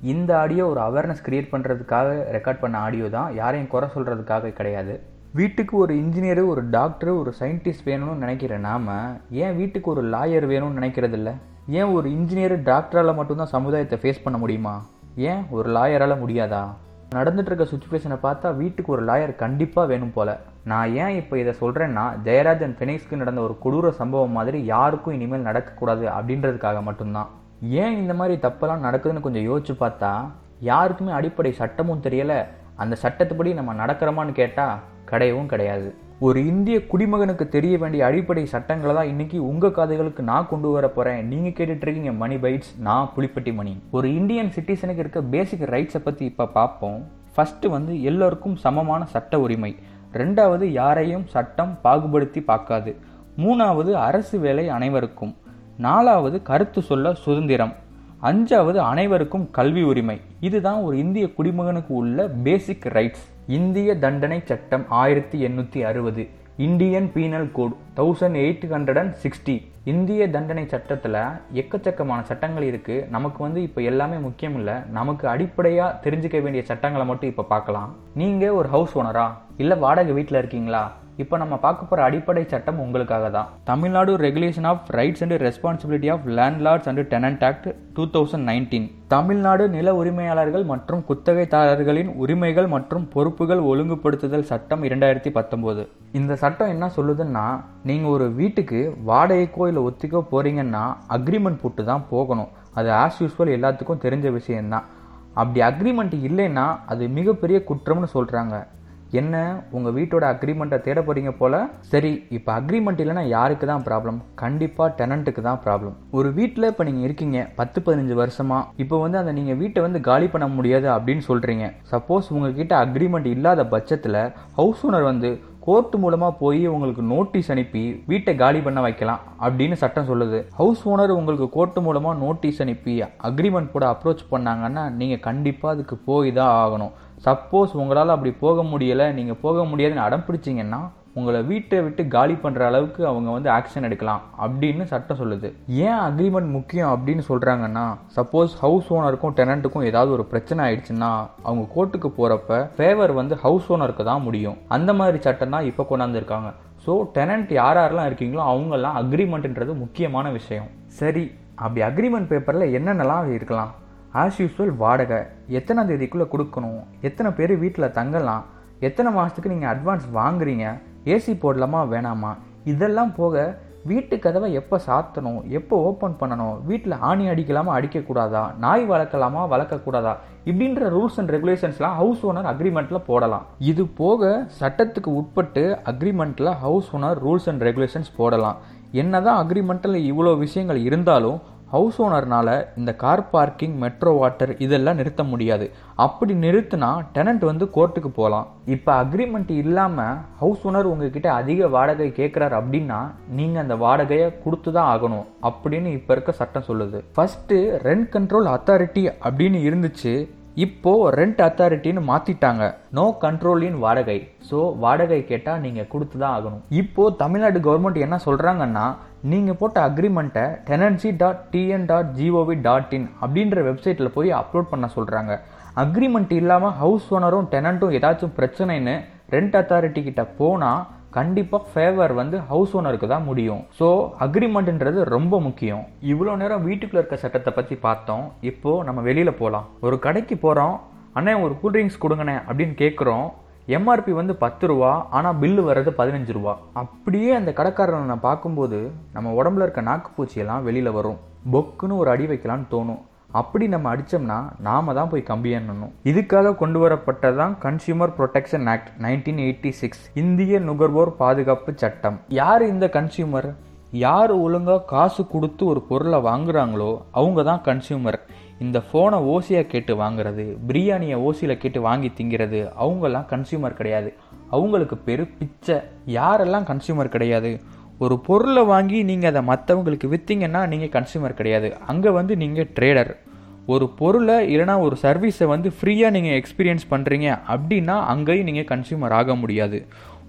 இந்த ஆடியோ ஒரு awareness create பண்ணுறதுக்காக ரெக்கார்ட் பண்ண ஆடியோ தான். யாரையும் குறை சொல்கிறதுக்காக கிடையாது. வீட்டுக்கு ஒரு இன்ஜினியரு ஒரு டாக்டர் ஒரு சயின்டிஸ்ட் வேணும்னு நினைக்கிற நாம் ஏன் வீட்டுக்கு ஒரு லாயர் வேணும்னு நினைக்கிறதில்ல ஏன் ஒரு இன்ஜினியர் டாக்டரால் மட்டும்தான் சமுதாயத்தை ஃபேஸ் பண்ண முடியுமா? ஏன் ஒரு லாயரால் முடியாதா? நடந்துட்டு இருக்க சுச்சுவேஷனை பார்த்தா வீட்டுக்கு ஒரு லாயர் கண்டிப்பாக வேணும் போல. நான் ஏன் இப்போ இதை சொல்கிறேன்னா ஜெயராஜ் அண்ட் ஃபினிக்ஸ்க்கு நடந்த ஒரு கொடூர சம்பவம் மாதிரி யாருக்கும் இனிமேல் நடக்கக்கூடாது அப்படின்றதுக்காக மட்டும்தான். ஏன் இந்த மாதிரி தப்பெல்லாம் நடக்குதுன்னு கொஞ்சம் யோசிச்சு பார்த்தா யாருக்குமே அடிப்படை சட்டமும் தெரியலை. அந்த சட்டத்துப்படி நம்ம நடக்கிறோமான்னு கேட்டால் கிடையவும் கிடையாது. ஒரு இந்திய குடிமகனுக்கு தெரிய வேண்டிய அடிப்படை சட்டங்களை தான் இன்னைக்கு உங்கள் காதுகளுக்கு நான் கொண்டு வர போகிறேன் நீங்கள் கேட்டுட்டு இருக்கீங்க மணி பைட்ஸ் நான் புலிப்பட்டி மணி. ஒரு இந்தியன் சிட்டிசனுக்கு இருக்க பேசிக் ரைட்ஸை பற்றி இப்போ பார்ப்போம். ஃபஸ்ட்டு வந்து எல்லோருக்கும் சமமான சட்ட உரிமை. ரெண்டாவது யாரையும் சட்டம் பாகுபடுத்தி பார்க்காது. மூணாவது அரசு வேலை அனைவருக்கும். நாலாவது கருத்து சொல்ல சுதந்திரம். அஞ்சாவது அனைவருக்கும் கல்வி உரிமை. இதுதான் ஒரு இந்திய குடிமகனுக்கு உள்ள பேசிக் ரைட்ஸ் இந்திய தண்டனை சட்டம் ஆயிரத்தி எண்ணூற்றி அறுபது. Indian penal code thousand eight hundred and sixty இந்திய தண்டனை சட்டத்தில் எக்கச்சக்கமான சட்டங்கள் இருக்குது நமக்கு வந்து இப்போ எல்லாமே முக்கியம் இல்லை. நமக்கு அடிப்படையாக தெரிஞ்சுக்க வேண்டிய சட்டங்களை மட்டும் இப்போ பார்க்கலாம். நீங்கள் ஒரு ஹவுஸ் ஓனரா இல்லை வாடகை வீட்டில் இருக்கீங்களா? இப்போ நம்ம பார்க்க போகிற அடிப்படை சட்டம் உங்களுக்காக தான். Tamil Nadu regulation of rights and responsibility of landlords and tenant act two thousand nineteen Tamil Nadu நில உரிமையாளர்கள் மற்றும் குத்தகைதாரர்களின் உரிமைகள் மற்றும் பொறுப்புகள் ஒழுங்குபடுத்துதல் சட்டம் இரண்டாயிரத்தி பத்தொம்போது. இந்த சட்டம் என்ன சொல்லுதுன்னா நீங்கள் ஒரு வீட்டுக்கு வாடகைக்கோ இல்லை ஒத்திக்கோ போகிறீங்கன்னா அக்ரிமெண்ட் போட்டு தான் போகணும். அது ஆஸ் யூஸ்வல் எல்லாத்துக்கும் தெரிஞ்ச விஷயம்தான். அப்படி அக்ரிமெண்ட் இல்லைன்னா அது மிகப்பெரிய குற்றம்னு சொல்கிறாங்க என்ன உங்கள் வீட்டோட அக்ரிமெண்ட்டை தேட போறீங்க போல? சரி இப்போ அக்ரிமெண்ட் இல்லைன்னா யாருக்கு தான் ப்ராப்ளம் கண்டிப்பாக டெனண்ட்டுக்கு தான் ப்ராப்ளம் ஒரு வீட்டில் இப்போ நீங்கள் இருக்கீங்க பத்து பதினஞ்சு வருஷமா. இப்போ வந்து அந்த நீங்கள் வீட்டை வந்து காலி பண்ண முடியாது அப்படின்னு சொல்கிறீங்க சப்போஸ் உங்ககிட்ட அக்ரிமெண்ட் இல்லாத பட்சத்தில் ஹவுஸ் ஓனர் வந்து கோர்ட் மூலமாக போய் உங்களுக்கு நோட்டீஸ் அனுப்பி வீட்டை காலி பண்ண வைக்கலாம் அப்படின்னு சட்டம் சொல்லுது. ஹவுஸ் ஓனர் உங்களுக்கு கோர்ட் மூலமாக நோட்டீஸ் அனுப்பி அக்ரிமெண்ட் கூட அப்ரோச் பண்ணாங்கன்னா நீங்கள் கண்டிப்பாக அதுக்கு போய் தான் ஆகணும். சப்போஸ் உங்களால் அப்படி போக முடியலை நீங்கள் போக முடியாதுன்னு அடம் பிடிச்சிங்கன்னா உங்களை வீட்டை விட்டு காலி பண்ணுற அளவுக்கு அவங்க வந்து ஆக்ஷன் எடுக்கலாம் அப்படின்னு சட்டம் சொல்லுது. ஏன் அக்ரிமெண்ட் முக்கியம் அப்படின்னு சொல்கிறாங்கன்னா சப்போஸ் ஹவுஸ் ஓனருக்கும் டெனண்ட்டுக்கும் ஏதாவது ஒரு பிரச்சனை ஆயிடுச்சுன்னா அவங்க கோர்ட்டுக்கு போகிறப்ப ஃபேவர் வந்து ஹவுஸ் ஓனருக்கு தான் முடியும். அந்த மாதிரி சட்டம் தான் இப்போ கொண்டாந்துருக்காங்க. ஸோ டெனண்ட் யார் யாரெல்லாம் இருக்கீங்களோ அவங்கெல்லாம் அக்ரிமெண்ட்ன்றது முக்கியமான விஷயம். சரி அப்படி அக்ரிமெண்ட் பேப்பரில் என்னென்னலாம் இருக்கலாம்? ஆஸ் யூஸ்வல் வாடகை. எத்தனை தேதிக்குள்ளே கொடுக்கணும்? எத்தனை பேர் வீட்டில் தங்கலாம்? எத்தனை மாதத்துக்கு நீங்கள் அட்வான்ஸ் வாங்குறீங்க? ஏசி போடலாமா வேணாமா? இதெல்லாம் போக வீட்டு கதவை எப்போ சாத்தணும்? எப்போ ஓப்பன் பண்ணணும்? வீட்டில் ஆணி அடிக்கலாமா அடிக்கக்கூடாதா? நாய் வளர்க்கலாமா வளர்க்கக்கூடாதா? இப்படின்ற ரூல்ஸ் அண்ட் ரெகுலேஷன்ஸ்லாம் ஹவுஸ் ஓனர் அக்ரிமெண்ட்டில் போடலாம். இது போக சட்டத்துக்கு உட்பட்டு அக்ரிமெண்ட்டில் house owner rules and regulations போடலாம். என்னதான் அக்ரிமெண்ட்டில் இவ்வளோ விஷயங்கள் இருந்தாலும் ஹவுஸ் ஓனர்னால் இந்த கார் பார்க்கிங் மெட்ரோ வாட்டர் இதெல்லாம் நிறுத்த முடியாது. அப்படி நிறுத்தினா டெனண்ட் வந்து கோர்ட்டுக்கு போகலாம் இப்போ அக்ரிமெண்ட் இல்லாமல் ஹவுஸ் ஓனர் உங்ககிட்ட அதிக வாடகை கேட்குறாரு அப்படின்னா நீங்கள் அந்த வாடகையை கொடுத்து தான் ஆகணும் அப்படின்னு இப்போ இருக்க சட்டம் சொல்லுது. ஃபர்ஸ்ட்டு ரெண்ட் கண்ட்ரோல் அத்தாரிட்டி அப்படின்னு இருந்துச்சு. இப்போது ரெண்ட் அத்தாரிட்டின்னு மாற்றிட்டாங்க நோ கண்ட்ரோல் இன் வாடகை. ஸோ வாடகை கேட்டால் நீங்கள் கொடுத்து தான் ஆகணும். இப்போது தமிழ்நாடு கவர்மெண்ட் என்ன சொல்கிறாங்கன்னா நீங்கள் போட்ட அக்ரிமெண்ட்டை tenancy dot TN dot GOV dot in அப்படின்ற வெப்சைட்டில் போய் அப்லோட் பண்ண சொல்கிறாங்க அக்ரிமெண்ட் இல்லாமல் ஹவுஸ் ஓனரும் டெனண்ட்டும் ஏதாச்சும் பிரச்சனைன்னு ரெண்ட் அத்தாரிட்டி கிட்ட போனால் கண்டிப்பாக ஃபேவர் வந்து ஹவுஸ் ஓனருக்கு தான் முடியும். ஸோ அக்ரிமெண்ட்ன்றது ரொம்ப முக்கியம். இவ்வளோ நேரம் வீட்டுக்குள்ளே இருக்க சட்டத்தை பற்றி பார்த்தோம். இப்போது நம்ம வெளியில் போகலாம் ஒரு கடைக்கு போகிறோம் அண்ணே ஒரு கூல்ட்ரிங்க்ஸ் கொடுங்கண்ணே அப்படின்னு கேட்குறோம் எம்ஆர்பி வந்து பத்து ரூபா ஆனால் பில்லு வர்றது பதினஞ்சு ரூபா. அப்படியே அந்த கடைக்காரனை நான் பார்க்கும்போது நம்ம உடம்புல இருக்க நாக்குப்பூச்சியெல்லாம் வெளியில் வரும். பொக்குன்னு ஒரு அடி வைக்கலான்னு தோணும். அப்படி நம்ம அடித்தோம்னா நாம தான் போய் கம்பி எண்ணணும் இதுக்காக கொண்டு வரப்பட்டதான் consumer protection act nineteen eighty six இந்திய நுகர்வோர் பாதுகாப்பு சட்டம். யார் இந்த கன்சியூமர் யார் ஒழுங்காக காசு கொடுத்து ஒரு பொருளை வாங்குறாங்களோ அவங்க தான் கன்சியூமர் இந்த ஃபோனை ஓசியாக கேட்டு வாங்குறது பிரியாணியை ஓசியில் கேட்டு வாங்கி திங்கிறது அவங்கெல்லாம் கன்சியூமர் கிடையாது. அவங்களுக்கு பேர் பிச்சை. யாரெல்லாம் கன்சியூமர் கிடையாது? ஒரு பொருளை வாங்கி நீங்கள் அதை மற்றவங்களுக்கு விற்றீங்கன்னா நீங்கள் கன்சியூமர் கிடையாது. அங்கே வந்து நீங்கள் ட்ரேடர் ஒரு பொருளை இல்லைனா ஒரு சர்வீஸை வந்து ஃப்ரீயாக நீங்கள் எக்ஸ்பீரியன்ஸ் பண்ணுறீங்க அப்படின்னா அங்கேயும் நீங்கள் கன்சியூமர் ஆக முடியாது.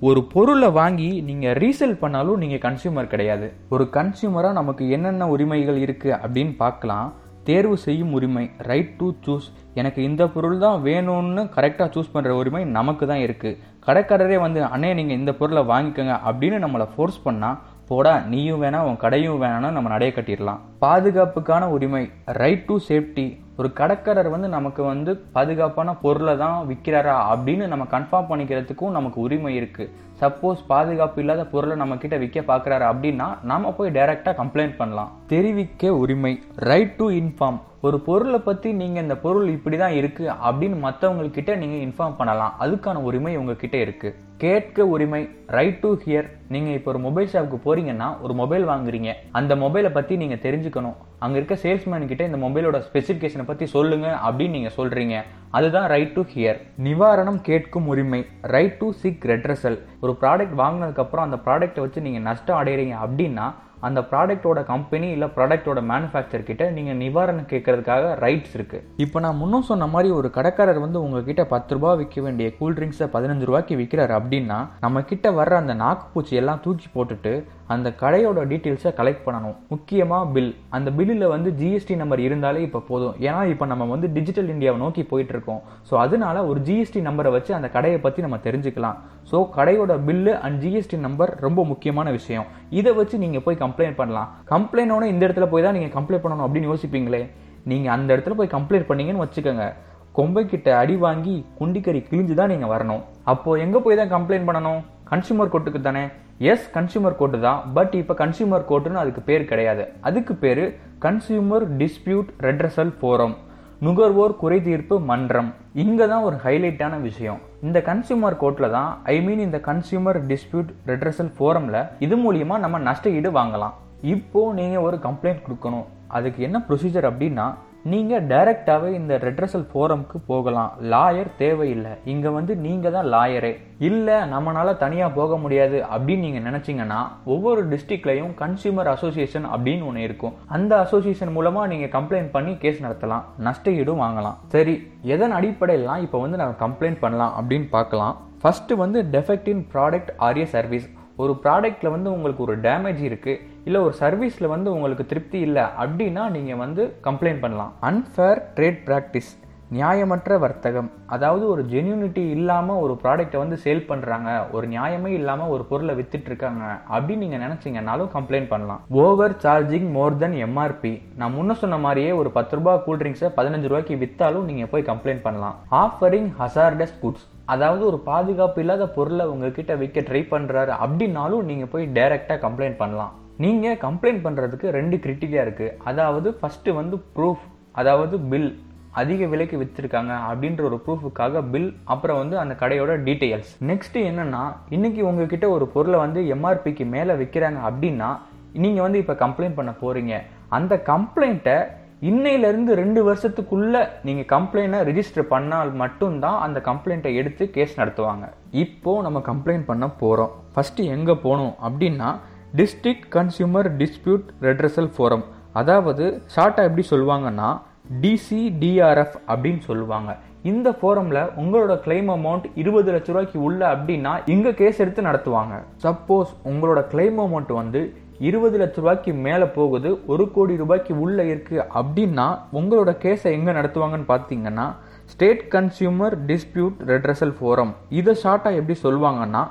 ஒரு பொருளை வாங்கி நீங்கள் ரீசேல் பண்ணாலும் நீங்கள் கன்சியூமர் கிடையாது. ஒரு கன்சியூமராக நமக்கு என்னென்ன உரிமைகள் இருக்குது அப்படின்னு பார்க்கலாம். தேர்வு செய்யும் உரிமை ரைட் டு சூஸ் எனக்கு இந்த பொருள் தான் வேணும்னு கரெக்டாக சூஸ் பண்ணுற உரிமை நமக்கு தான் இருக்குது கடைக்காரரே வந்து அண்ணே நீங்கள் இந்த பொருளை வாங்கிக்கோங்க அப்படின்னு நம்மளை ஃபோர்ஸ் பண்ணால் போடா நீயும் வேணாம் உன் கடையும் வேணாம்னு நம்ம நடைய கட்டிடலாம். பாதுகாப்புக்கான உரிமை ரைட் டு சேஃப்டி ஒரு கடைக்காரர் வந்து நமக்கு வந்து பாதுகாப்பான பொருளை தான் விற்கிறாரா அப்படின்னு நம்ம கன்ஃபார்ம் பண்ணிக்கிறதுக்கும் நமக்கு உரிமை இருக்குது சப்போஸ் பாதுகாப்பு இல்லாத பொருளை நம்ம கிட்ட விற்க பார்க்குறாரு அப்படின்னா நாம் போய் டைரெக்டாக கம்ப்ளைண்ட் பண்ணலாம். தெரிவிக்க உரிமை ரைட் டு இன்ஃபார்ம் ஒரு பொருளை பற்றி நீங்கள் இந்த பொருள் இப்படி தான் இருக்குது அப்படின்னு மற்றவங்கக்கிட்ட நீங்கள் இன்ஃபார்ம் பண்ணலாம். அதுக்கான உரிமை உங்ககிட்ட இருக்குது கேட்க உரிமை ரைட் டு ஹியர் நீங்கள் இப்போ ஒரு மொபைல் ஷாப்புக்கு போகிறீங்கன்னா ஒரு மொபைல் வாங்குறீங்க. அந்த மொபைலை பற்றி நீங்கள் தெரிஞ்சுக்கணும். அங்கே இருக்க சேல்ஸ்மேன் கிட்ட இந்த மொபைலோட ஸ்பெசிஃபிகேஷனை பற்றி சொல்லுங்க அப்படின்னு நீங்கள் சொல்கிறீங்க அதுதான் ரைட் டு ஹியர் நிவாரணம் கேட்கும் உரிமை ரைட் டு சிக் ரெட்ரஸல் ஒரு ப்ராடக்ட் வாங்கினதுக்கப்புறம் அந்த ப்ராடக்ட்டை வச்சு நீங்கள் நஷ்டம் அடைகிறீங்க அப்படின்னா அந்த ப்ராடக்ட்டோட கம்பெனி இல்லை ப்ராடக்ட்டோட மேனுஃபேக்சர் கிட்ட நீங்கள் நிவாரணம் கேட்கறதுக்காக ரைட்ஸ் இருக்குது இப்போ நான் முன்னும் சொன்ன மாதிரி ஒரு கடைக்காரர் வந்து உங்ககிட்ட பத்து ரூபா விற்க வேண்டிய கூல் ட்ரிங்க்ஸை பதினஞ்சு ரூபாய்க்கு விற்கிறாரு அப்படின்னா நம்ம கிட்ட வர்ற அந்த நாக்குப்பூச்சி எல்லாம் தூக்கி போட்டுட்டு அந்த கடையோட டீட்டெயில்ஸை கலெக்ட் பண்ணணும். முக்கியமாக பில் அந்த பில்லில் வந்து ஜிஎஸ்டி நம்பர் இருந்தாலே இப்போ போதும். ஏன்னா இப்போ நம்ம வந்து டிஜிட்டல் இந்தியாவை நோக்கி போயிட்டு இருக்கோம் ஸோ அதனால ஒரு ஜிஎஸ்டி நம்பரை வச்சு அந்த கடையை பற்றி நம்ம தெரிஞ்சுக்கலாம். ஸோ கடையோட பில்லு அண்ட் ஜிஎஸ்டி நம்பர் ரொம்ப முக்கியமான விஷயம். இதை வச்சு நீங்கள் போய் கம்ப்ளைண்ட் பண்ணலாம். கம்ப்ளைண்டோட இந்த இடத்துல போய் தான் நீங்கள் கம்ப்ளைண்ட் பண்ணணும் அப்படின்னு யோசிப்பீங்களே. நீங்கள் அந்த இடத்துல போய் கம்ப்ளைண்ட் பண்ணீங்கன்னு வச்சுக்கோங்க. கொம்பைக்கிட்ட அடி வாங்கி குண்டிக்கறி கிழிஞ்சு தான் நீங்கள் வரணும். அப்போது எங்கே போய் தான் கம்ப்ளைண்ட் பண்ணணும்? கன்சியூமர் கோர்ட்டுக்கு தானே. எஸ் கன்சியூமர் கோர்ட்டு தான். பட் இப்போ கன்சியூமர் கோர்ட்டுன்னு அதுக்கு பேர் கிடையாது. அதுக்கு பேர் கன்சியூமர் டிஸ்பியூட் ரெட்ரஸல் ஃபோரம் நுகர்வோர் குறை தீர்ப்பு மன்றம். இங்கே தான் ஒரு ஹைலைட்டான விஷயம். இந்த கன்சியூமர் கோர்ட்டில் தான் ஐ மீன் இந்த கன்சியூமர் டிஸ்பியூட் ரெட்ரஸல் ஃபோரமில் இது மூலியமாக நம்ம நஷ்ட ஈடு வாங்கலாம். இப்போது நீங்கள் ஒரு கம்ப்ளைண்ட் கொடுக்கணும். அதுக்கு என்ன ப்ரொசீஜர் அப்படின்னா நீங்கள் டைரக்டாவே இந்த ரெட்ரஸல் ஃபோரம்க்கு போகலாம். லாயர் தேவையில்லை. இங்கே வந்து நீங்கள் தான் லாயரே. இல்லை நம்மளால் தனியாக போக முடியாது அப்படின்னு நீங்கள் நினச்சிங்கன்னா ஒவ்வொரு டிஸ்ட்ரிக்ட்லையும் கன்சியூமர் அசோசியேஷன் அப்படின்னு ஒன்று இருக்கும். அந்த அசோசியேஷன் மூலமாக நீங்கள் கம்ப்ளைண்ட் பண்ணி கேஸ் நடத்தலாம். நஷ்ட ஈடும் வாங்கலாம். சரி எதன் அடிப்படையிலாம் இப்போ வந்து நம்ம கம்ப்ளைண்ட் பண்ணலாம் அப்படின்னு பார்க்கலாம். ஃபஸ்ட்டு வந்து டெஃபெக்ட் இன் ப்ராடக்ட் ஆரிய சர்வீஸ் ஒரு ப்ராடக்ட்டில் வந்து உங்களுக்கு ஒரு டேமேஜ் இருக்குது இல்லை ஒரு சர்வீஸில் வந்து உங்களுக்கு திருப்தி இல்லை அப்படின்னா நீங்கள் வந்து கம்ப்ளைண்ட் பண்ணலாம். அன்ஃபேர் ட்ரேட் ப்ராக்டிஸ் நியாயமற்ற வர்த்தகம். அதாவது ஒரு ஜென்யூனிட்டி இல்லாமல் ஒரு ப்ராடக்ட்டை வந்து சேல் பண்ணுறாங்க ஒரு நியாயமே இல்லாமல் ஒரு பொருளை வித்துட்ருக்காங்க அப்படின்னு நீங்கள் நினச்சிங்கனாலும் கம்ப்ளைண்ட் பண்ணலாம். Over charging more then MRP நான் முன்ன சொன்ன மாதிரியே ஒரு பத்து ரூபா கூல் ட்ரிங்க்ஸை பதினஞ்சு ரூபாய்க்கு விற்றாலும் நீங்கள் போய் கம்ப்ளைண்ட் பண்ணலாம். ஆஃபரிங் ஹசார்டஸ் குட்ஸ் அதாவது ஒரு பாதுகாப்பு இல்லாத பொருளை உங்ககிட்ட விற்க ட்ரை பண்ணுறாரு அப்படின்னாலும் நீங்கள் போய் டைரெக்டாக கம்ப்ளைண்ட் பண்ணலாம். நீங்கள் கம்ப்ளைண்ட் பண்ணுறதுக்கு ரெண்டு கிரிட்டிரியா இருக்குது அதாவது ஃபஸ்ட்டு வந்து ப்ரூஃப் அதாவது பில் அதிக விலைக்கு விற்றுருக்காங்க அப்படின்ற ஒரு ப்ரூஃபுக்காக பில் அப்புறம் வந்து அந்த கடையோட டீட்டெயில்ஸ் நெக்ஸ்ட்டு என்னென்னா இன்னைக்கு உங்ககிட்ட ஒரு பொருளை வந்து எம்ஆர்பிக்கு மேலே விற்கிறாங்க அப்படின்னா நீங்கள் வந்து இப்போ கம்ப்ளைண்ட் பண்ண போகிறீங்க அந்த கம்ப்ளைண்ட்டை இன்னையிலேருந்து ரெண்டு வருஷத்துக்குள்ளே நீங்கள் கம்ப்ளைண்ட்டை ரிஜிஸ்டர் பண்ணால் மட்டும்தான் அந்த கம்ப்ளைண்ட்டை எடுத்து கேஸ் நடத்துவாங்க. இப்போது நம்ம கம்ப்ளைண்ட் பண்ண போகிறோம் ஃபஸ்ட்டு எங்கே போகணும் அப்படின்னா district consumer dispute redressal forum. அதாவது ஷார்ட்டாக எப்படி சொல்லுவாங்கன்னா டிசிடிஆர்எஃப் அப்படின்னு சொல்லுவாங்க. இந்த ஃபோரமில் உங்களோட கிளைம் அமௌண்ட் இருபது லட்ச ரூபாய்க்கு உள்ள அப்படின்னா இங்கே கேஸ் எடுத்து நடத்துவாங்க. சப்போஸ் உங்களோட கிளைம் அமௌண்ட் வந்து இருபது லட்ச ரூபாய்க்கு மேலே போகுது ஒரு கோடி ரூபாய்க்கு உள்ளே இருக்குது அப்படின்னா உங்களோட கேஸை எங்கே நடத்துவாங்கன்னு பார்த்தீங்கன்னா state consumer dispute redressal forum இதை ஷார்ட்டாக எப்படி சொல்லுவாங்கன்னா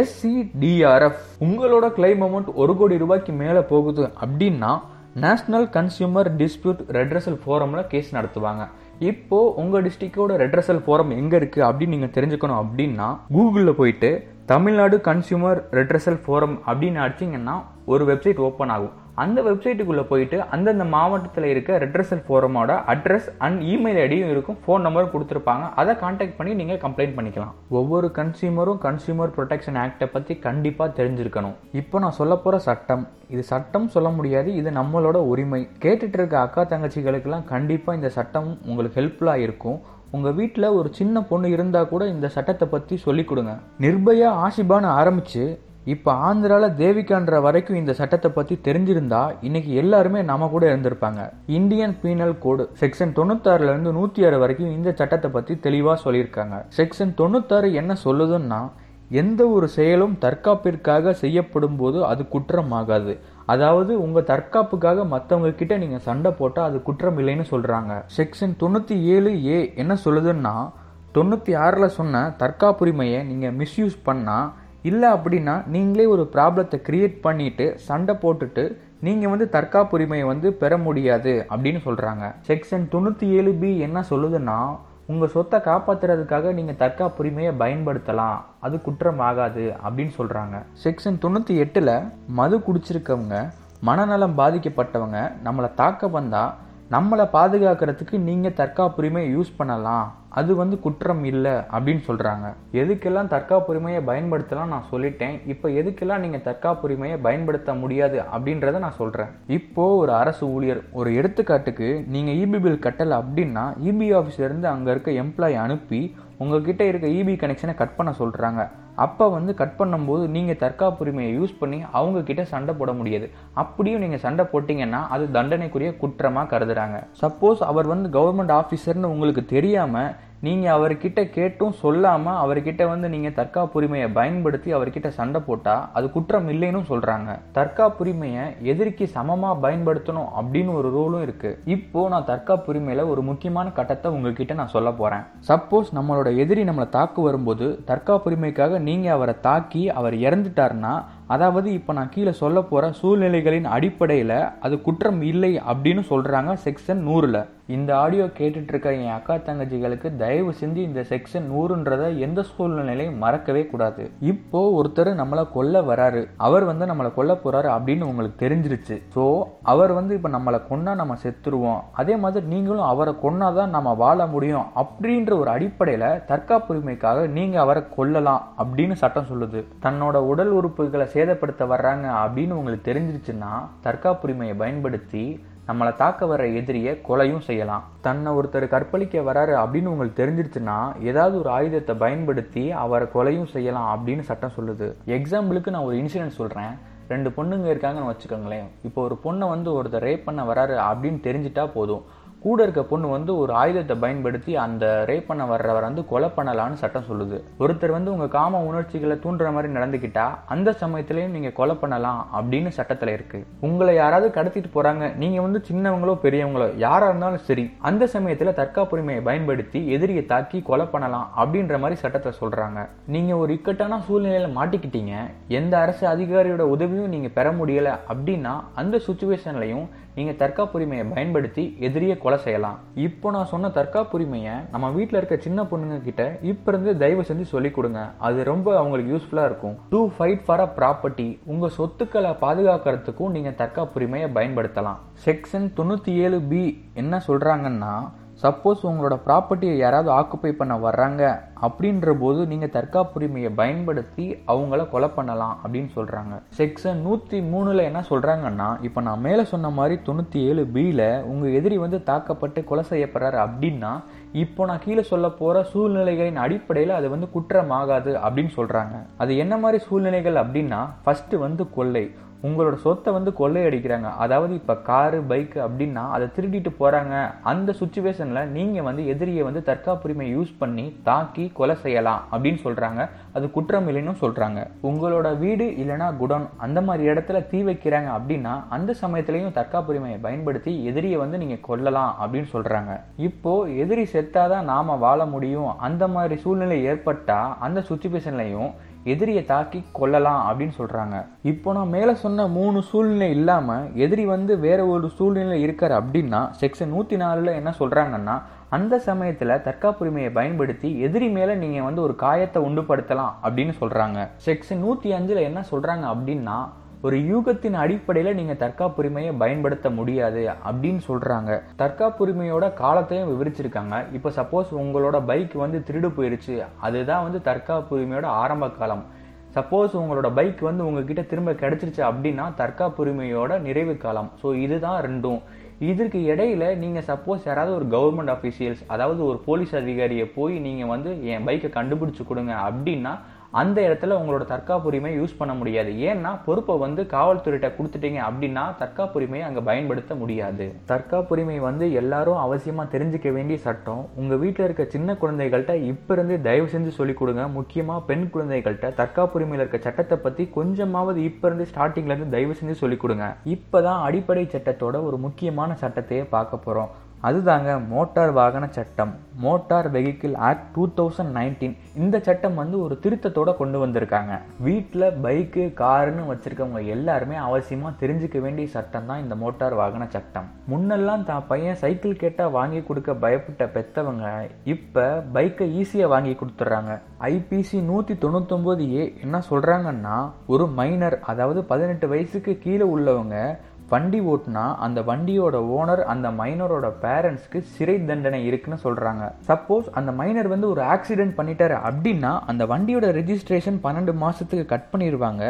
எஸ்சிடிஆர்எஃப் உங்களோட கிளைம் அமௌண்ட் ஒரு கோடி ரூபாய்க்கு மேலே போகுது அப்படின்னா நேஷனல் கன்சியூமர் டிஸ்பியூட் ரெட்ரஸல் ஃபோரமில் கேஸ் நடத்துவாங்க. இப்போது உங்கள் டிஸ்ட்ரிக்டோட ரெட்ரஸல் ஃபோரம் எங்கே இருக்குது அப்படின்னு நீங்கள் தெரிஞ்சுக்கணும் அப்படின்னா கூகுளில் போயிட்டு தமிழ்நாடு கன்சியூமர் ரெட்ரஸல் ஃபோரம் அப்படின்னு அடிச்சிங்கன்னா ஒரு வெப்சைட் ஓப்பன் ஆகும். அந்த வெப்சைட்டுக்குள்ளே போயிட்டு அந்தந்த மாவட்டத்தில் இருக்க ரெட்ரஸல் ஃபோரமோட அட்ரஸ் அண்ட் இமெயில் ஐடியும் இருக்கும். ஃபோன் நம்பரும் கொடுத்துருப்பாங்க. அதை காண்டாக்ட் பண்ணி நீங்கள் கம்ப்ளைண்ட் பண்ணிக்கலாம். ஒவ்வொரு கன்சியூமரும் கன்சியூமர் ப்ரொடெக்ஷன் ஆக்டை பற்றி கண்டிப்பாக தெரிஞ்சிருக்கணும். இப்போ நான் சொல்ல போகிற சட்டம். இது சட்டம் சொல்ல முடியாது. இது நம்மளோட உரிமை. கேட்டுட்டு இருக்க அக்கா தங்கச்சிகளுக்கெல்லாம் கண்டிப்பாக இந்த சட்டம் உங்களுக்கு ஹெல்ப்ஃபுல்லாக இருக்கும். உங்கள் வீட்டில் ஒரு சின்ன பொண்ணு இருந்தால் கூட இந்த சட்டத்தை பற்றி சொல்லிக் கொடுங்க. நிர்பயா ஆஷிபான்னு ஆரம்பித்து இப்போ ஆந்திராவில் தேவிகான்ற வரைக்கும் இந்த சட்டத்தை பற்றி தெரிஞ்சிருந்தா இன்னைக்கு எல்லாருமே நம்ம கூட இருந்திருப்பாங்க. இந்தியன் பீனல் கோடு செக்ஷன் தொண்ணூத்தாறுல இருந்து ஆறு வரைக்கும் இந்த சட்டத்தை பற்றி தெளிவாக சொல்லியிருக்காங்க. செக்ஷன் தொண்ணூத்தாறு என்ன சொல்லுதுன்னா எந்த ஒரு செயலும் தற்காப்பிற்காக செய்யப்படும் போது அது குற்றமாகாது. அதாவது உங்க தற்காப்புக்காக மற்றவங்க கிட்ட நீங்க சண்டை போட்டால் அது குற்றம் இல்லைன்னு சொல்றாங்க. செக்ஷன் தொண்ணூத்தி ஏழு ஏ என்ன சொல்லுதுன்னா தொண்ணூத்தி ஆறில் சொன்ன தற்காப்புரிமையை நீங்க மிஸ்யூஸ் பண்ணா இல்லை அப்படின்னா நீங்களே ஒரு ப்ராப்ளத்தை க்ரியேட் பண்ணிட்டு சண்டை போட்டுட்டு நீங்கள் வந்து தற்காப்புரிமையை வந்து பெற முடியாது அப்படின்னு சொல்கிறாங்க செக்ஷன் தொண்ணூற்றி ஏழு பி என்ன சொல்லுதுன்னா உங்கள் சொத்தை காப்பாற்றுறதுக்காக நீங்கள் தற்காப்புரிமையை பயன்படுத்தலாம். அது குற்றம் ஆகாது அப்படின்னு சொல்கிறாங்க செக்ஷன் தொண்ணூற்றி எட்டில் மது குடிச்சிருக்கவங்க மனநலம் பாதிக்கப்பட்டவங்க நம்மளை தாக்க வந்தால் நம்மளை பாதுகாக்கிறதுக்கு நீங்கள் தற்காப்புரிமையை யூஸ் பண்ணலாம். அது வந்து குற்றம் இல்லை அப்படின்னு சொல்கிறாங்க எதுக்கெல்லாம் தற்காப்புரிமையை பயன்படுத்தலாம் நான் சொல்லிட்டேன். இப்போ எதுக்கெல்லாம் நீங்கள் தற்காப்புரிமையை பயன்படுத்த முடியாது அப்படின்றத நான் சொல்கிறேன் இப்போது ஒரு அரசு ஊழியர் ஒரு எடுத்துக்காட்டுக்கு நீங்கள் இபி பில் கட்டலை அப்படின்னா இபி ஆஃபீஸ்லேருந்து அங்கே இருக்க எம்ப்ளாயி அனுப்பி உங்ககிட்ட இருக்க இபி கனெக்ஷனை கட் பண்ண சொல்கிறாங்க அப்போ வந்து கட் பண்ணும்போது நீங்கள் தற்காப்புரிமையை யூஸ் பண்ணி அவங்கக்கிட்ட சண்டை போட முடியாது. அப்படியும் நீங்கள் சண்டை போட்டிங்கன்னா அது தண்டனைக்குரிய குற்றமாக கருதுறாங்க. சப்போஸ் அவர் வந்து கவர்மெண்ட் ஆஃபீஸர்னு உங்களுக்கு தெரியாமல் நீங்கள் அவர்கிட்ட கேட்டும் சொல்லாமல் அவர்கிட்ட வந்து நீங்கள் தற்காப்புரிமையை பயன்படுத்தி அவர்கிட்ட சண்டை போட்டால் அது குற்றம் இல்லைன்னு சொல்கிறாங்க தற்காப்புரிமையை எதிரிக்கு சமமாக பயன்படுத்தணும் அப்படின்னு ஒரு ரூலும் இருக்குது இப்போது நான் தற்காப்புரிமையில் ஒரு முக்கியமான கட்டத்தை உங்ககிட்ட நான் சொல்ல போகிறேன் சப்போஸ் நம்மளோட எதிரி நம்மளை தாக்கு வரும்போது தற்காப்புரிமைக்காக நீங்கள் அவரை தாக்கி அவர் இறந்துட்டாருன்னா அதாவது இப்போ நான் கீழே சொல்ல போகிற சூழ்நிலைகளின் அடிப்படையில் அது குற்றம் இல்லை அப்படின்னு சொல்கிறாங்க செக்ஷன் நூறில். இந்த ஆடியோ கேட்டுட்ருக்க என் அக்கா தங்கச்சிகளுக்கு தயவு செஞ்சு இந்த செக்ஷன் நூறுன்றதை எந்த சூழ்நிலையும் மறக்கவே கூடாது. இப்போ ஒருத்தர் நம்மளை கொல்ல வராரு. அவர் வந்து நம்மளை கொல்ல போகிறாரு அப்படின்னு உங்களுக்கு தெரிஞ்சிருச்சு. ஸோ அவர் வந்து இப்போ நம்மளை கொன்னா நம்ம செத்துருவோம். அதே மாதிரி நீங்களும் அவரை கொன்னாதான் நம்ம வாழ முடியும் அப்படின்ற ஒரு அடிப்படையில் தற்காப்புரிமைக்காக நீங்கள் அவரை கொல்லலாம் அப்படின்னு சட்டம் சொல்லுது. தன்னோட உடல் உறுப்புகளை சேதப்படுத்த வர்றாங்க அப்படின்னு உங்களுக்கு தெரிஞ்சிருச்சுன்னா தற்காப்புரிமையை பயன்படுத்தி நம்மளை தாக்க வர எதிரியை கொலையும் செய்யலாம். தன்னை ஒருத்தர் கற்பழிக்க வராரு அப்படின்னு உங்களுக்கு தெரிஞ்சிருச்சுன்னா ஏதாவது ஒரு ஆயுதத்தை பயன்படுத்தி அவரை கொலையும் செய்யலாம் அப்படின்னு சட்டம் சொல்லுது. எக்ஸாம்பிளுக்கு நான் ஒரு இன்சிடென்ட் சொல்கிறேன் ரெண்டு பொண்ணுங்க இருக்காங்கன்னு வச்சுக்கோங்களேன். இப்போ ஒரு பொண்ணை வந்து ஒருத்தர் ரேப் பண்ண வராரு அப்படின்னு தெரிஞ்சிட்டா போதும். கூட இருக்க பொண்ணு வந்து ஒரு ஆயுதத்தை பயன்படுத்தி அந்த ரேப் பண்ண வர்றவர் வந்து கொலை பண்ணலான்னு சட்டம் சொல்லுது. ஒருத்தர் வந்து உங்கள் காம உணர்ச்சிகளை தூண்டுற மாதிரி நடந்துக்கிட்டா அந்த சமயத்திலையும் நீங்கள் கொலை பண்ணலாம் அப்படின்னு சட்டத்தில் இருக்கு. உங்களை யாராவது கடத்திட்டு போகிறாங்க நீங்கள் வந்து சின்னவங்களோ பெரியவங்களோ யாராக இருந்தாலும் சரி அந்த சமயத்தில் தற்காப்புரிமையை பயன்படுத்தி எதிரியை தாக்கி கொலை பண்ணலாம் அப்படின்ற மாதிரி சட்டத்தை சொல்கிறாங்க நீங்கள் ஒரு இக்கட்டான சூழ்நிலையில் மாட்டிக்கிட்டீங்க எந்த அரசு அதிகாரியோட உதவியும் நீங்கள் பெற முடியலை அப்படின்னா அந்த சுச்சுவேஷன்லையும் நீங்கள் தற்காப்புரிமையை பயன்படுத்தி எதிரியை கொலை செய்யலாம். இப்போ நான் சொன்ன தற்காப்புரிமையை நம்ம வீட்டில் இருக்க சின்ன பொண்ணுங்க கிட்ட இப்போ இருந்து தயவு செஞ்சு சொல்லிக் கொடுங்க. அது ரொம்ப அவங்களுக்கு யூஸ்ஃபுல்லாக இருக்கும். To fight for a property உங்கள் சொத்துக்களை பாதுகாக்கிறதுக்கும் நீங்கள் தற்காப்புரிமையை பயன்படுத்தலாம். செக்ஷன் தொண்ணூற்றி ஏழு பி என்ன சொல்கிறாங்கன்னா சப்போஸ் உங்களோட ப்ராப்பர்ட்டியை யாராவது ஆக்குப்பை பண்ண வர்றாங்க அப்படின்ற போது நீங்கள் தற்காப்புரிமையை பயன்படுத்தி அவங்கள கொலை பண்ணலாம் அப்படின்னு சொல்கிறாங்க செக்ஷன் நூற்றி மூணில் என்ன சொல்கிறாங்கன்னா இப்போ நான் மேலே சொன்ன மாதிரி தொண்ணூற்றி ஏழு பியில் உங்கள் எதிரி வந்து தாக்கப்பட்டு கொலை செய்யப்படுறாரு அப்படின்னா இப்போ நான் கீழே சொல்ல போகிற சூழ்நிலைகளின் அடிப்படையில் அது வந்து குற்றமாகாது அப்படின்னு சொல்கிறாங்க அது என்ன மாதிரி சூழ்நிலைகள் அப்படின்னா ஃபஸ்ட்டு வந்து கொள்ளை. உங்களோட சொத்தை வந்து கொள்ளையடிக்கிறாங்க. அதாவது இப்போ காரு பைக்கு அப்படின்னா அதை திருடிட்டு போகிறாங்க அந்த சுச்சுவேஷனில் நீங்கள் வந்து எதிரியை வந்து தற்காப்புரிமை யூஸ் பண்ணி தாக்கி கொலை செய்யலாம் அப்படின்னு சொல்கிறாங்க அது குற்றம் இல்லைன்னு சொல்கிறாங்க உங்களோட வீடு இல்லைனா குடோன் அந்த மாதிரி இடத்துல தீ வைக்கிறாங்க அப்படின்னா அந்த சமயத்துலையும் தற்காப்புரிமையை பயன்படுத்தி எதிரியை வந்து நீங்கள் கொல்லலாம் அப்படின்னு சொல்கிறாங்க இப்போது எதிரி செத்தாதான் நாம் வாழ முடியும். அந்த மாதிரி சூழ்நிலை ஏற்பட்டால் அந்த சுச்சுவேஷன்லையும் எதிரியை தாக்கி கொள்ளலாம் அப்படின்னு சொல்கிறாங்க இப்போ நான் மேலே சொன்ன மூணு சூழ்நிலை இல்லாமல் எதிரி வந்து வேற ஒரு சூழ்நிலை இருக்கார் அப்படின்னா செக்ஷன் நூற்றி நாலில் என்ன சொல்கிறாங்கன்னா அந்த சமயத்தில் தற்காப்புரிமையை பயன்படுத்தி எதிரி மேலே நீங்கள் வந்து ஒரு காயத்தை உண்டுபடுத்தலாம் அப்படின்னு சொல்கிறாங்க செக்ஷன் நூற்றி அஞ்சில் என்ன சொல்கிறாங்க அப்படின்னா ஒரு யூகத்தின் அடிப்படையில் நீங்கள் தற்காப்புரிமையை பயன்படுத்த முடியாது அப்படின்னு சொல்கிறாங்க தற்காப்புரிமையோட காலத்தையும் விவரிச்சிருக்காங்க. இப்போ சப்போஸ் உங்களோட பைக் வந்து திருடு போயிருச்சு. அதுதான் வந்து தற்காப்புரிமையோட ஆரம்ப காலம். சப்போஸ் உங்களோட பைக் வந்து உங்ககிட்ட திரும்ப கிடச்சிருச்சு அப்படின்னா தற்காப்புரிமையோட நிறைவு காலம். ஸோ இதுதான் ரெண்டும். இதற்கு இடையில நீங்க சப்போஸ் யாராவது ஒரு கவர்மெண்ட் அஃபீஷியல்ஸ் அதாவது ஒரு போலீஸ் அதிகாரியை போய் நீங்க வந்து என் பைக்கை கண்டுபிடிச்சு கொடுங்க அப்படின்னா அந்த இடத்துல உங்களோட தற்காப்புரிமை யூஸ் பண்ண முடியாது. ஏன்னா பொறுப்பை வந்து காவல்துறையிட்ட கொடுத்துட்டீங்க அப்படின்னா தற்காப்புரிமையை அங்கே பயன்படுத்த முடியாது. தற்காப்புரிமை வந்து எல்லாரும் அவசியமாக தெரிஞ்சுக்க வேண்டிய சட்டம். உங்கள் வீட்டில் இருக்க சின்ன குழந்தைகள்கிட்ட இப்போ இருந்து தயவு செஞ்சு சொல்லிக் கொடுங்க. முக்கியமாக பெண் குழந்தைகள்கிட்ட தற்காப்புரிமையில் இருக்க சட்டத்தை பற்றி கொஞ்சமாவது இப்போ இருந்து ஸ்டார்டிங்லேருந்து தயவு செஞ்சு சொல்லிக் கொடுங்க. இப்போ தான் அடிப்படை சட்டத்தோட ஒரு முக்கியமான சட்டத்தையே பார்க்க போகிறோம் அதுதாங்க மோட்டார் வாகன சட்டம். Motor vehicle act two thousand nineteen. இந்த சட்டம் வந்து ஒரு திருத்தத்தோட கொண்டு வந்திருக்காங்க. வீட்டில் பைக்கு காருன்னு வச்சுருக்கவங்க எல்லாருமே அவசியமாக தெரிஞ்சுக்க வேண்டிய சட்டம் தான் இந்த மோட்டார் வாகன சட்டம். முன்னெல்லாம் தான் பையன் சைக்கிள் கேட்டால் வாங்கி கொடுக்க பயப்பட்ட பெத்தவங்க இப்போ பைக்கை ஈஸியாக வாங்கி கொடுத்துட்றாங்க. ஐபிசி நூற்றி தொண்ணூத்தொம்போது ஏ என்ன சொல்கிறாங்கன்னா ஒரு மைனர் அதாவது பதினெட்டு வயசுக்கு கீழே உள்ளவங்க வண்டி ஓட்டுனா அந்த வண்டியோட ஓனர் அந்த மைனரோட பேரண்ட்ஸ்க்கு சிறை தண்டனை இருக்குன்னு சொல்றாங்க. சப்போஸ் அந்த மைனர் வந்து ஒரு ஆக்சிடென்ட் பண்ணிட்டாரு அப்படின்னா அந்த வண்டியோட ரெஜிஸ்ட்ரேஷன் பன்னெண்டு மாசத்துக்கு கட் பண்ணிடுவாங்க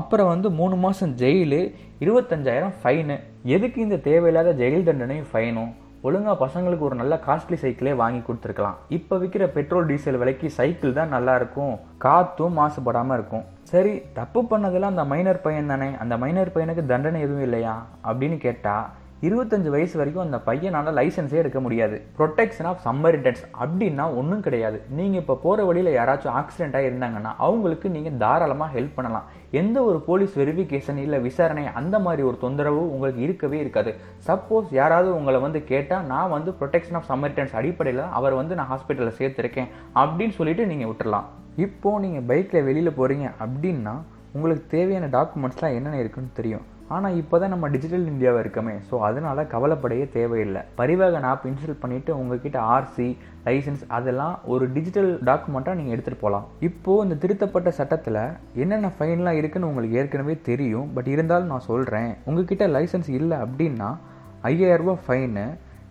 அப்புறம் வந்து மூணு மாசம் ஜெயிலு இருபத்தஞ்சாயிரம் ஃபைனு எதுக்கு இந்த தேவையில்லாத ஜெயில் தண்டனையும் ஃபைனும் ஒழுங்கா பசங்களுக்கு ஒரு நல்ல காஸ்ட்லி சைக்கிளே வாங்கி கொடுத்துருக்கலாம். இப்போ விற்கிற பெட்ரோல் டீசல் விலைக்கு சைக்கிள் தான் நல்லாயிருக்கும் காற்றும் மாசுபடாமல் இருக்கும். சரி தப்பு பண்ணதெல்லாம் அந்த மைனர் பையன் தானே அந்த மைனர் பையனுக்கு தண்டனை எதுவும் இல்லையா? அப்படின்னு கேட்டால் இருபத்தஞ்சு வயசு வரைக்கும் அந்த பையனால் லைசன்ஸே எடுக்க முடியாது. ப்ரொடெக்ஷன் ஆஃப் சம்மரிட்டன்ஸ் அப்படின்னா ஒன்றும் கிடையாது. நீங்கள் இப்போ போகிற வழியில் யாராச்சும் ஆக்சிடெண்ட்டாக இருந்தாங்கன்னா அவங்களுக்கு நீங்கள் தாராளமாக ஹெல்ப் பண்ணலாம். எந்த ஒரு போலீஸ் வெரிஃபிகேஷன் இல்லை விசாரணை அந்த மாதிரி ஒரு தொந்தரவு உங்களுக்கு இருக்கவே இருக்காது. சப்போஸ் யாராவது உங்களை வந்து கேட்டால் நான் வந்து ப்ரொடெக்ஷன் ஆஃப் சம்மரிட்டன்ஸ் அடிப்படையில் அவர் வந்து நான் ஹாஸ்பிட்டலில் சேர்த்துருக்கேன் அப்படின்னு சொல்லிட்டு நீங்கள் விட்டுடலாம் இப்போது நீங்கள் பைக்கில் வெளியில் போகிறீங்க அப்படின்னா உங்களுக்கு தேவையான டாக்குமெண்ட்ஸ்லாம் என்னென்ன இருக்குன்னு தெரியும். ஆனால் இப்போ தான் நம்ம டிஜிட்டல் இந்தியாவாக இருக்கமே. ஸோ அதனால் கவலைப்படையே தேவையில்லை. பரிவாகன் ஆப் இன்ஸ்டால் பண்ணிவிட்டு உங்ககிட்ட ஆர்சி லைசன்ஸ் அதெல்லாம் ஒரு டிஜிட்டல் டாக்குமெண்ட்டாக நீங்கள் எடுத்துகிட்டு போகலாம் இப்போது இந்த திருத்தப்பட்ட சட்டத்தில் என்னென்ன ஃபைன்லாம் இருக்குதுன்னு உங்களுக்கு ஏற்கனவே தெரியும். பட் இருந்தாலும் நான் சொல்கிறேன் உங்ககிட்ட லைசன்ஸ் இல்லை அப்படின்னா ஐயாயிரரூபா ஃபைனு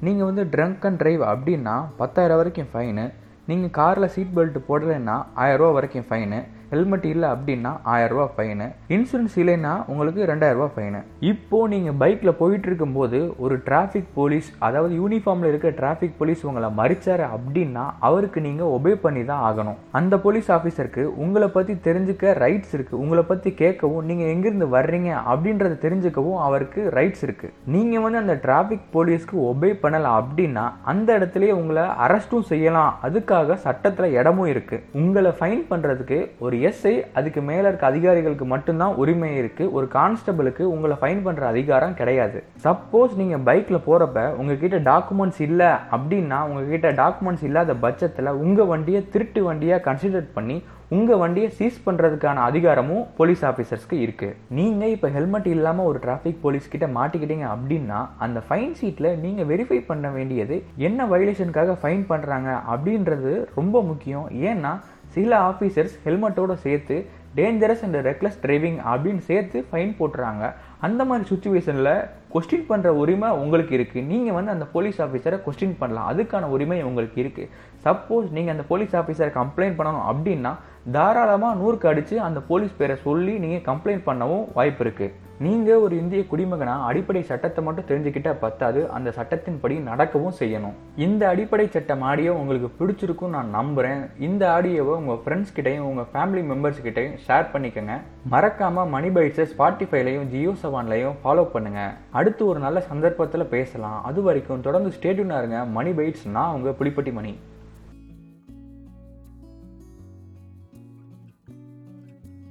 நீங்கள் வந்து ட்ரங்க் அண்ட் ட்ரைவ் அப்படின்னா பத்தாயிரம் வரைக்கும் ஃபைனு நீங்கள் காரில் சீட் பெல்ட் போடலைன்னா ஆயிரரூபா வரைக்கும் ஃபைனு ஹெல்மெட் இல்லை அப்படின்னா ஆயிரரூபா ஃபைனு இன்சூரன்ஸ் இல்லைன்னா உங்களுக்கு ரெண்டாயிரரூபா ஃபைனு இப்போ நீங்கள் பைக்கில் போயிட்டு இருக்கும்போது ஒரு டிராஃபிக் போலீஸ் அதாவது யூனிஃபார்மில் இருக்க டிராஃபிக் போலீஸ் உங்களை மறிச்சார் அப்படின்னா அவருக்கு நீங்கள் ஒபே பண்ணி தான் ஆகணும். அந்த போலீஸ் ஆஃபீஸருக்கு உங்களை பற்றி தெரிஞ்சுக்க ரைட்ஸ் இருக்குது உங்களை பற்றி கேட்கவும் நீங்கள் எங்கேருந்து வர்றீங்க அப்படின்றத தெரிஞ்சுக்கவும் அவருக்கு ரைட்ஸ் இருக்குது நீங்கள் வந்து அந்த டிராஃபிக் போலீஸ்க்கு ஒபே பண்ணலை அப்படின்னா அந்த இடத்துலயே உங்களை அரெஸ்ட்டும் செய்யலாம். அதுக்காக சட்டத்தில் இடமும் இருக்குது உங்களை ஃபைன் பண்ணுறதுக்கு ஒரு எஸ்ஐ அதுக்கு மேலே இருக்க அதிகாரிகளுக்கு மட்டும்தான் உரிமை இருக்குது ஒரு கான்ஸ்டபிளுக்கு உங்களை ஃபைன் பண்ணுற அதிகாரம் கிடையாது. சப்போஸ் நீங்கள் பைக்கில் போகிறப்ப உங்ககிட்ட டாக்குமெண்ட்ஸ் இல்லை அப்படின்னா உங்ககிட்ட டாக்குமெண்ட்ஸ் இல்லாத பட்சத்தில் உங்கள் வண்டியை திருட்டு வண்டியாக கன்சிடர் பண்ணி உங்கள் வண்டியை சீஸ் பண்ணுறதுக்கான அதிகாரமும் போலீஸ் ஆஃபீஸர்ஸ்க்கு இருக்குது நீங்கள் இப்போ ஹெல்மெட் இல்லாமல் ஒரு டிராஃபிக் போலீஸ் கிட்ட மாட்டிக்கிட்டீங்க அப்படின்னா அந்த ஃபைன் சீட்டில் நீங்கள் வெரிஃபை பண்ண வேண்டியது என்ன வயலேஷனுக்காக ஃபைன் பண்ணுறாங்க அப்படின்றது ரொம்ப முக்கியம். ஏன்னா சில ஆஃபீஸர்ஸ் ஹெல்மெட்டோட சேர்த்து டேஞ்சரஸ் அண்ட் ரெக்லஸ் டிரைவிங் அப்படின்னு சேர்த்து ஃபைன் போட்டுறாங்க. அந்த மாதிரி சுச்சுவேஷனில் கொஸ்டின் பண்ணுற உரிமை உங்களுக்கு இருக்குது நீங்கள் வந்து அந்த போலீஸ் ஆஃபீஸரை கொஸ்டின் பண்ணலாம். அதுக்கான உரிமை உங்களுக்கு இருக்குது சப்போஸ் நீங்கள் அந்த போலீஸ் ஆஃபீஸரை கம்ப்ளைண்ட் பண்ணணும் அப்படின்னா தாராளமாக நூறுக்கு அடித்து அந்த போலீஸ் பேரை சொல்லி நீங்கள் கம்ப்ளைண்ட் பண்ணவும் வாய்ப்பு இருக்குது நீங்கள் ஒரு இந்திய குடிமகனாக அடிப்படை சட்டத்தை மட்டும் தெரிஞ்சுக்கிட்டால் பத்தாது. அந்த சட்டத்தின்படி நடக்கவும் செய்யணும். இந்த அடிப்படை சட்டம் ஆடியோ உங்களுக்கு பிடிச்சிருக்கும் நான் நம்புகிறேன் இந்த ஆடியோவை உங்கள் ஃப்ரெண்ட்ஸ் கிட்டையும் உங்கள் ஃபேமிலி மெம்பர்ஸ் கிட்டையும் ஷேர் பண்ணிக்கோங்க. மறக்காமல் மணி பைட்ஸை ஸ்பாட்டிஃபைலையும் ஜியோ செவான்லையும் ஃபாலோ பண்ணுங்கள் அடுத்து ஒரு நல்ல சந்தர்ப்பத்தில் பேசலாம். அது வரைக்கும் தொடர்ந்து ஸ்டேட்யூனாக இருங்க. மணி பைட்ஸ் நான் உங்கள் புலிப்பட்டி மணி.